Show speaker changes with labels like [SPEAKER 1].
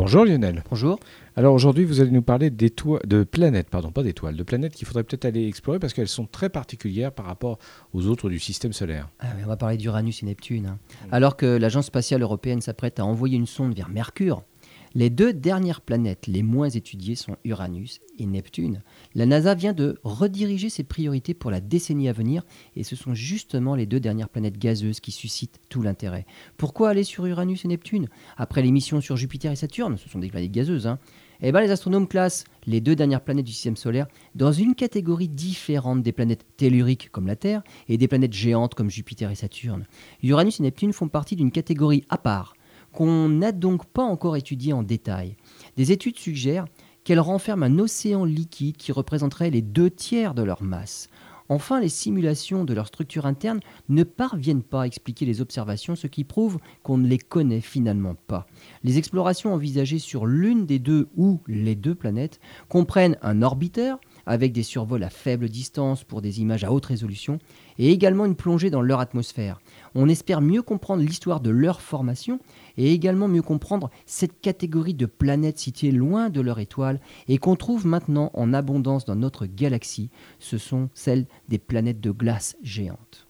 [SPEAKER 1] Bonjour Lionel.
[SPEAKER 2] Bonjour.
[SPEAKER 1] Alors aujourd'hui, vous allez nous parler de planètes, pardon, pas d'étoiles, de planètes qu'il faudrait peut-être aller explorer parce qu'elles sont très particulières par rapport aux autres du système solaire.
[SPEAKER 2] Ah on va parler d'Uranus et Neptune. Hein. Alors que l'Agence spatiale européenne s'apprête à envoyer une sonde vers Mercure, les deux dernières planètes les moins étudiées sont Uranus et Neptune. La NASA vient de rediriger ses priorités pour la décennie à venir et ce sont justement les deux dernières planètes gazeuses qui suscitent tout l'intérêt. Pourquoi aller sur Uranus et Neptune? Après les missions sur Jupiter et Saturne, ce sont des planètes gazeuses, hein, eh ben, les astronomes classent les deux dernières planètes du système solaire dans une catégorie différente des planètes telluriques comme la Terre et des planètes géantes comme Jupiter et Saturne. Uranus et Neptune font partie d'une catégorie à part qu'on n'a donc pas encore étudié en détail. Des études suggèrent qu'elles renferment un océan liquide qui représenterait les deux tiers de leur masse. Enfin, les simulations de leur structure interne ne parviennent pas à expliquer les observations, ce qui prouve qu'on ne les connaît finalement pas. Les explorations envisagées sur l'une des deux ou les deux planètes comprennent un orbiteur, avec des survols à faible distance pour des images à haute résolution, et également une plongée dans leur atmosphère. On espère mieux comprendre l'histoire de leur formation et également mieux comprendre cette catégorie de planètes situées loin de leur étoile et qu'on trouve maintenant en abondance dans notre galaxie. Ce sont celles des planètes de glace géantes.